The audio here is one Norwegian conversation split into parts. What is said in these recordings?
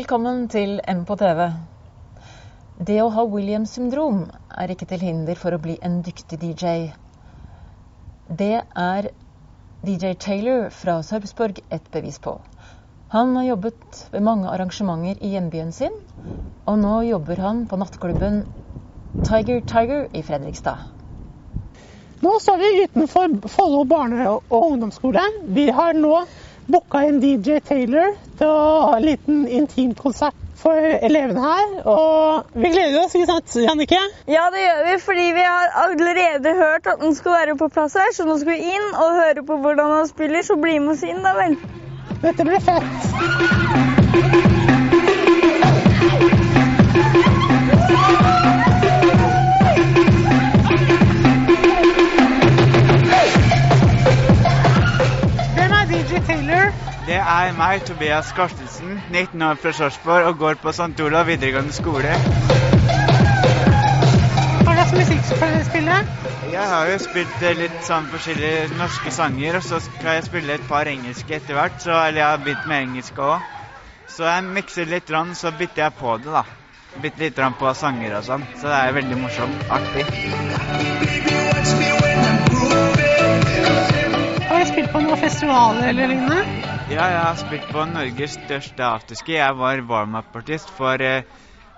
Velkommen til M på TV. Det å ha Williams syndrom er ikke til hinder for å bli en dyktig DJ. Det er DJ Taylor fra Sarpsborg et bevis på. Han har jobbet ved mange arrangementer i hjembyen sin, og nå jobber han på nattklubben Tiger Tiger i Fredrikstad. Nå står vi utenfor Follo barne- og ungdomsskole. Vi har nå booka inn DJ Taylor til å ha en liten intimkonsert for elevene her. Og vi gleder oss, ikke sant, Jannike? Ja, det gjør vi, fordi vi har allerede hørt at den skal være på plass her. Så nå skal vi inn og høre på hvordan han spiller, så bli med oss inn, da vel. Dette blir fett. Er Taylor? Det er meg, Tobias Karstensen, 19 år fra Sarpsborg og går på St. Olav videregående skole. Hva slags musikk skal du spille? Jeg har jo spilt litt sånn forskjellige norske sanger, og så skal jeg spille et par engelske etter hvert. Så, eller jeg har begynt med engelsk òg. Så jeg mikser litt, rann, så bytter jeg på det, da. Bytter litt rann på sanger og sånn. Så det er veldig morsomt. Artig. På noen festivaler eller lignende? Ja, jeg har spilt på Norges største afterski. Jeg var warm-up-artist for eh,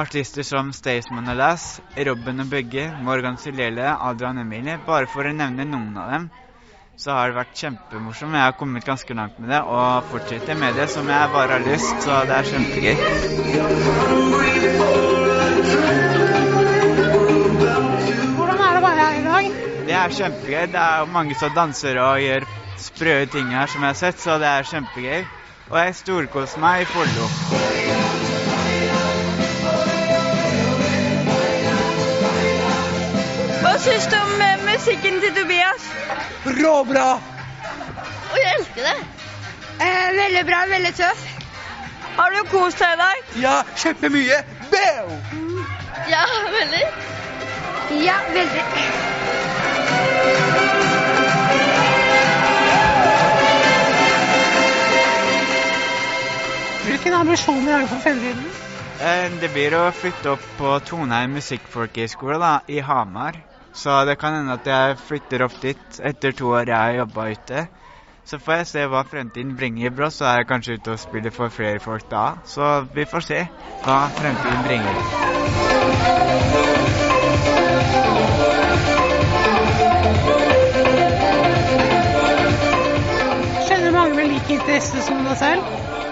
artister som Staysman Lass, Robin og Bøgge, Morgan Silele, Adrian Emilie. Bare for å nevne noen av dem. Så har det vært kjempemorsomt. Jeg har kommet ganske langt med det og fortsetter med det som jeg bare har lyst. Så det er kjempegøy. Hvordan er det å være her i dag? Det er kjempegøy. Det er mange som danser og gjør sprø ting her som jeg har sett, så det er kjempegøy. Og jeg storkoser meg i Follo. Hva syns du om eh, musikken til Tobias? Råbra! Og jeg elsker det. Eh, veldig bra, veldig tøff. Har du kost deg i dag? Ja, kjempemye. Bow! Ja, veldig. Ja, veldig. Ambisjoner har du for fremtiden? Eh, Det blir å flytte opp på Toneheim musikkfolkehøgskole i Hamar. Så det kan hende at jeg flytter opp dit etter to år jeg har jobba ute. Så får jeg se hva fremtiden bringer. Bra, så er jeg kanskje ute og spiller for flere folk da. Så vi får se hva fremtiden bringer. Du mange med lik interesse som deg selv?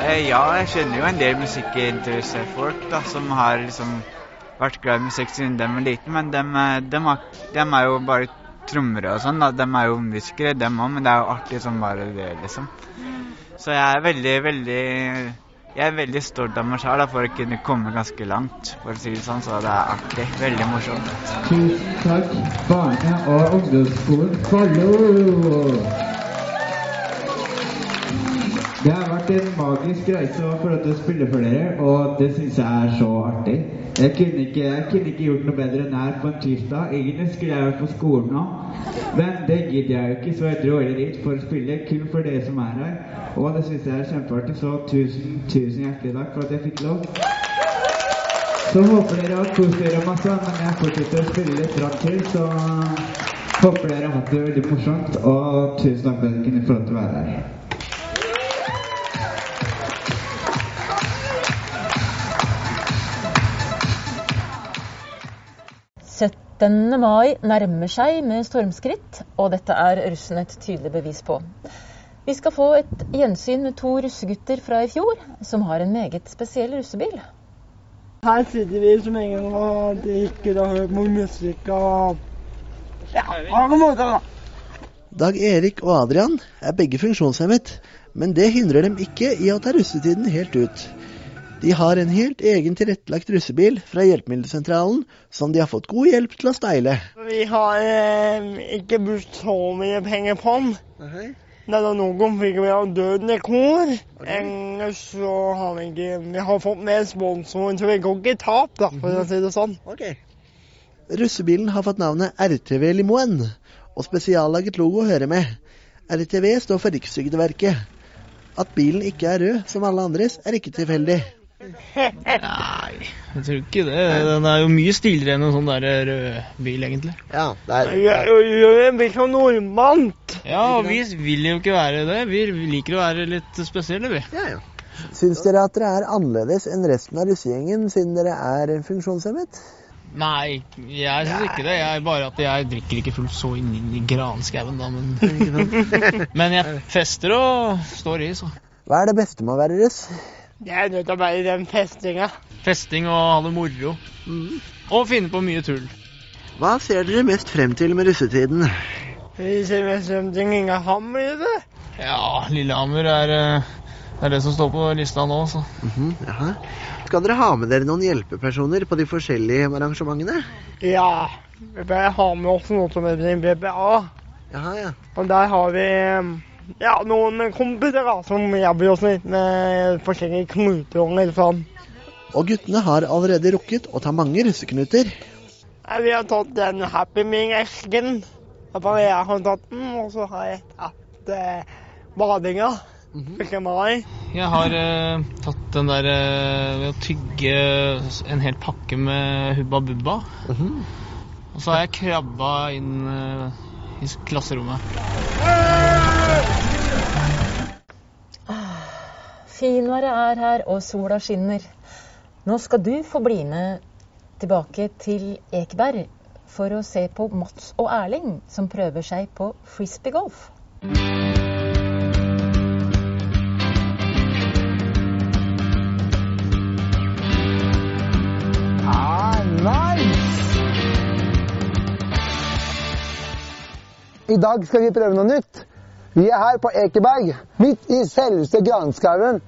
Eh, ja, jeg kjenner jo en del musikkinteresserte folk da, som har liksom vært glad i musikk siden de var liten, men de, eh, dem, er jo bare trommere og sånn. da, De er jo musikere, dem òg, men det er jo artig som bare det, liksom. Så jeg er veldig, veldig jeg er veldig stolt av meg sjøl for å kunne komme ganske langt, for å si det sånn. Så det er artig. Veldig morsomt. Tusen takk, barne- og ungdomsskolen Follo! Vært en magisk reise å få lov til å spille for dere, og det syns jeg er så artig. Jeg kunne, ikke, jeg kunne ikke gjort noe bedre enn her på en tirsdag. Egentlig skulle jeg vært på skolen nå, men det gidder jeg jo ikke, så jeg dro heller dit for å spille kun for dere som er her. Og det syns jeg er kjempeartig, så tusen, tusen hjertelig takk for at jeg fikk lov. Så håper dere har kost dere masse, men jeg fortsetter å spille litt fram til, så håper dere har hatt det veldig morsomt, og tusen takk for at dere kunne få lov til å være her. 17. mai nærmer seg med stormskritt, og dette er russen et tydelig bevis på. Vi skal få et gjensyn med to russegutter fra i fjor, som har en meget spesiell russebil. Her sitter vi som egen og drikker og hører på musikk og Ja, har det moro. da. Dag Erik og Adrian er begge funksjonshemmet, men det hindrer dem ikke i å ta russetiden helt ut. De har en helt egen tilrettelagt russebil fra Hjelpemiddelsentralen som de har fått god hjelp til å steile. Vi har eh, ikke brukt så mye penger på den. Det er noen fikk vi av døden i kor. Ellers så har vi ikke Vi har fått med sponsoren, så vi går ikke i tap, da, for å si det sånn. Russebilen har fått navnet RTV Limoen, og spesiallaget logo hører med. RTV står for Rikstrygdeverket. At bilen ikke er rød som alle andres, er ikke tilfeldig. Nei, jeg tror ikke det. Den er jo mye stiligere enn en sånn der rød bil, egentlig. Ja, det er Jeg blir så normalt. Ja, og vi vil jo ikke være det. Vi liker å være litt spesielle, vi. Ja, ja. Syns dere at dere er annerledes enn resten av russegjengen siden dere er funksjonshemmet? Nei, jeg syns ikke det. Jeg, bare at jeg drikker ikke fullt så inn i granskauen, da. Men, men jeg fester og står i, så. Hva er det beste med å være russ? Det er nødt til å være den festinga. Festing og ha det moro. Og finne på mye tull. Hva ser dere mest frem til med russetiden? Vi ser mest frem til Lillehammer det. Ja, Lillehammer er, eh, er det som står på lista nå, så. Mm -hmm, ja. Skal dere ha med dere noen hjelpepersoner på de forskjellige arrangementene? Ja. Vi har med oss noe som heter BPA. Jaha, ja. Og der har vi ja, noen kompiser da, som hjelper oss litt med forskjellige knuter og sånn. Og guttene har allerede rukket å ta mange russeknuter. Ja, Vi har tatt den Happy Meal-esken. Jeg har tatt den. Og så har jeg tatt eh, badinga. Mm -hmm. Jeg har eh, tatt den der eh, ved å tygge en hel pakke med Hubba Bubba. Og så har jeg krabba inn eh, i klasserommet. Finværet er her, og sola skinner. Nå skal du få bli med tilbake til Ekeberg for å se på Mats og Erling som prøver seg på frisbeegolf. Ah, nice! I dag skal vi prøve noe nytt. Vi er her på Ekeberg, midt i selveste granskauen.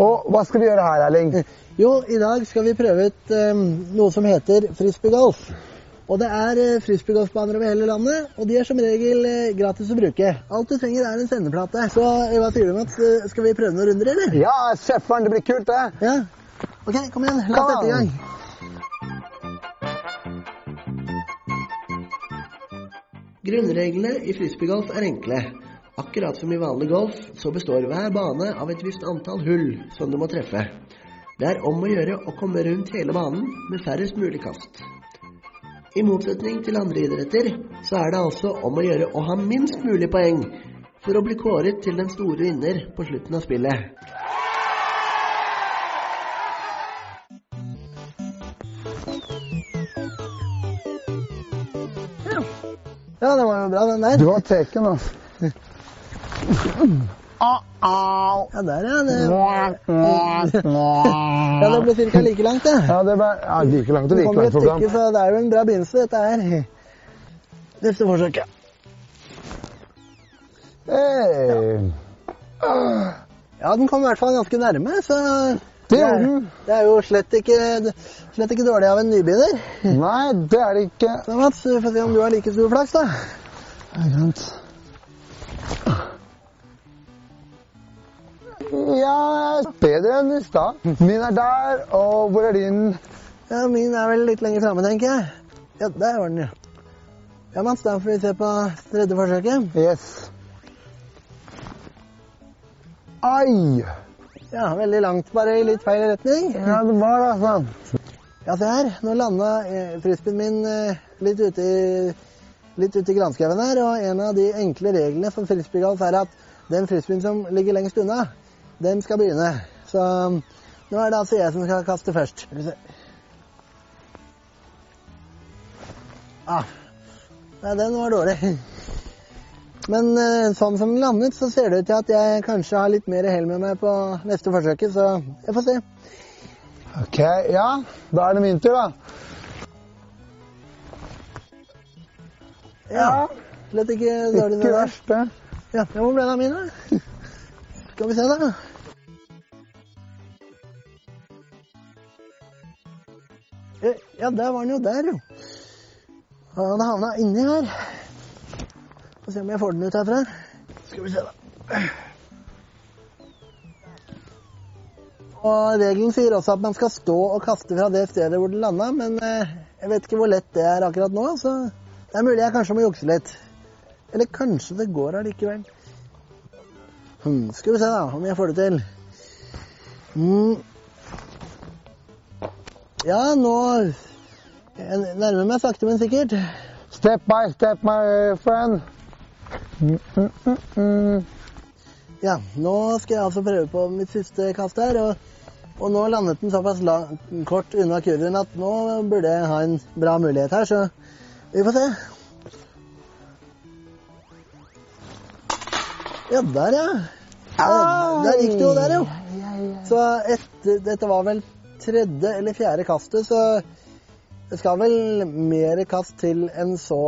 Og hva skal vi gjøre her, Erling? Jo, i dag skal vi prøve ut um, noe som heter frisbeegolf. Og det er eh, frisbeegolfbaner over hele landet, og de er som regel eh, gratis å bruke. Alt du trenger er en sendeplate. Så eh, hva sier du, Mats? Eh, Skal vi prøve noen runder, eller? Ja, søfferen, det blir kult, det. Ja. Ok, kom igjen. La oss sette i gang. Grunnreglene i frisbeegolf er enkle. Akkurat som i vanlig golf, så består hver bane av et visst antall hull som du må treffe. Det er om å gjøre å komme rundt hele banen med færrest mulig kast. I motsetning til andre idretter, så er det altså om å gjøre å ha minst mulig poeng for å bli kåret til den store vinner på slutten av spillet. Ja, det var jo bra, den der. Du har teken, altså. Ja, der, ja. Det, ja, det ble ca. like langt, det. Ja, det ble ja, like langt og like langt program. stykke, så det er jo en bra begynnelse, dette her. Neste forsøket. Hey. Ja, den kom i hvert fall ganske nærme, så Det er-. Det er jo slett ikke, slett ikke dårlig av en nybegynner. Nei, det er det ikke. Så Mats, vi får se om du har like stor flaks, da. Ja, greit. Ja, bedre enn i stad. Min er der, og hvor er din? Ja, Min er vel litt lenger framme, tenker jeg. Ja, der var den, ja. Ja, Mats, da får vi se på tredje forsøket. Yes. Ai! Ja, veldig langt, bare i litt feil retning. Ja, det var da sånn. Ja, se her. Nå landa eh, frisbeen min eh, litt ute i, litt ute i granskauen her, og en av de enkle reglene for frisbeegolf er at den frisbeen som ligger lengst unna, den skal begynne. Så um, nå er det altså jeg som skal kaste først. Ah. Nei, den var dårlig. Men eh, sånn som den landet, så ser det ut til at jeg kanskje har litt mer hell med meg på neste forsøket, så jeg får se. Ok, ja. Da er det min tur, da. Ja. Slett ikke dårlig. Ikke verst, det. Ja, hvor ble det av min, da? Skal vi se, da. Eh, Ja, der var den jo der, jo. Han havna inni her. Få se om jeg får den ut herfra. Skal vi se, da. Og Regelen sier også at man skal stå og kaste fra det stedet hvor den landa, men eh, jeg vet ikke hvor lett det er akkurat nå, så det er mulig jeg kanskje må jukse litt. Eller kanskje det går allikevel. Hmm, skal vi se da, om jeg får det til. Mm. Ja, nå Jeg nærmer meg sakte, men sikkert. Step by step, my friend. Mm, mm. Ja, nå skal jeg altså prøve på mitt siste kast her. Og, og nå landet den såpass langt, kort unna kurven at nå burde jeg ha en bra mulighet her, så vi får se. Ja, der, ja. ja der gikk det jo der, jo. Så etter, dette var vel tredje eller fjerde kastet, så det skal vel mer kast til enn så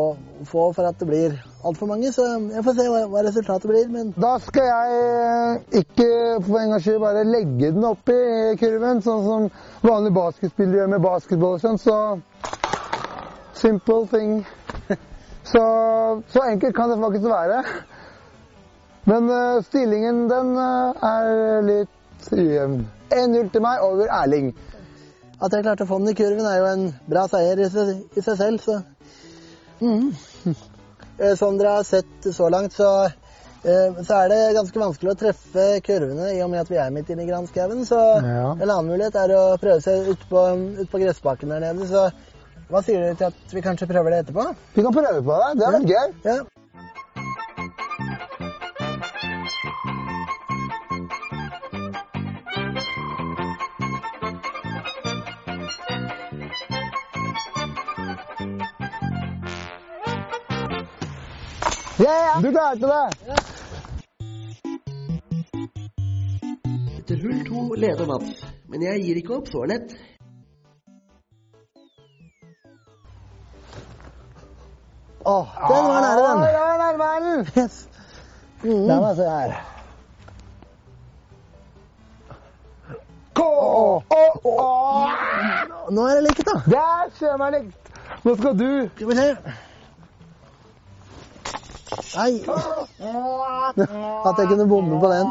få for at det blir altfor mange. Så jeg får se hva, hva resultatet blir. Men Da skal jeg eh, ikke for en gangs skyld bare legge den opp i kurven, sånn som vanlige basketspillere gjør med basketball og sånn. Så simple thing. Så, så enkelt kan det faktisk være. Men uh, stillingen, den uh, er litt ujevn. 1-0 til meg over Erling. at jeg klarte å få den i kurven, er jo en bra seier i seg, i seg selv, så mm. Som dere har sett så langt, så, uh, så er det ganske vanskelig å treffe kurvene i og med at vi er midt inne i granskauen. Så Ja. en annen mulighet er å prøve seg ut på, ut på gressbakken der nede. Så hva sier dere til at vi kanskje prøver det etterpå? Vi kan prøve på det. Det er veldig gøy. Ja. Yeah, du klarte det! Etter hull to leder Mats, men jeg gir ikke opp så lett. Åh, den var nære, den. Ja, den var nærme den. Yes. Mm. La meg se her. Åh, åh, åh. Nå er det likt, da. Der ser man likt. Nå skal du Skal vi se. Nei. At jeg kunne bomme på den.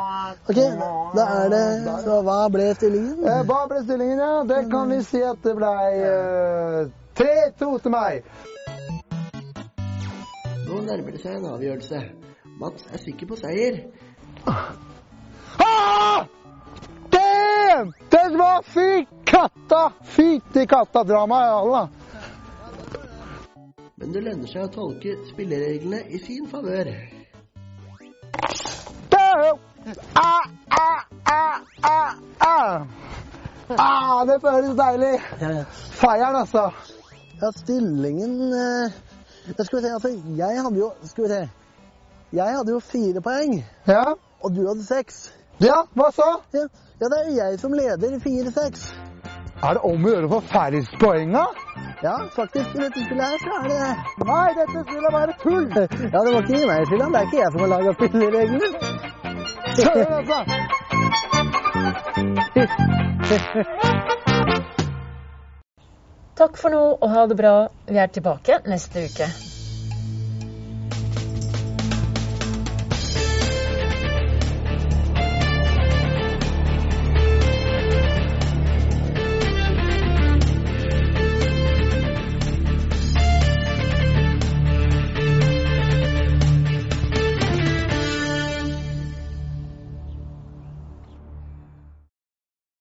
Ok, da er det Så hva ble stillingen? eh, Hva ble stillingen, ja? Det kan vi si at det ble eh, 3-2 til meg. Nå nærmer det seg en avgjørelse. Mats er sikker på seier. Ah! Damn! Den var fy katta! Fytti katta-drama i alle. Men det lønner seg å tolke spillereglene i sin favør. Ah, ah, ah, ah, ah. Ah, det føles deilig. Feieren, altså. Ja, stillingen eh, skal vi se, altså, jeg hadde jo Skal vi se. Jeg hadde jo fire poeng. Ja. Og du hadde seks. Ja, hva så? Ja, ja det er jo jeg som leder fire-seks. Er det om å gjøre å få færrest poeng, da? Ja, faktisk. I dette spillet her så er det det. Nei, dette spillet er tull. Ja, det må ikke gi meg skylda. Det er ikke jeg som har laga spillereglene. Altså. Takk for nå og ha det bra. Vi er tilbake neste uke.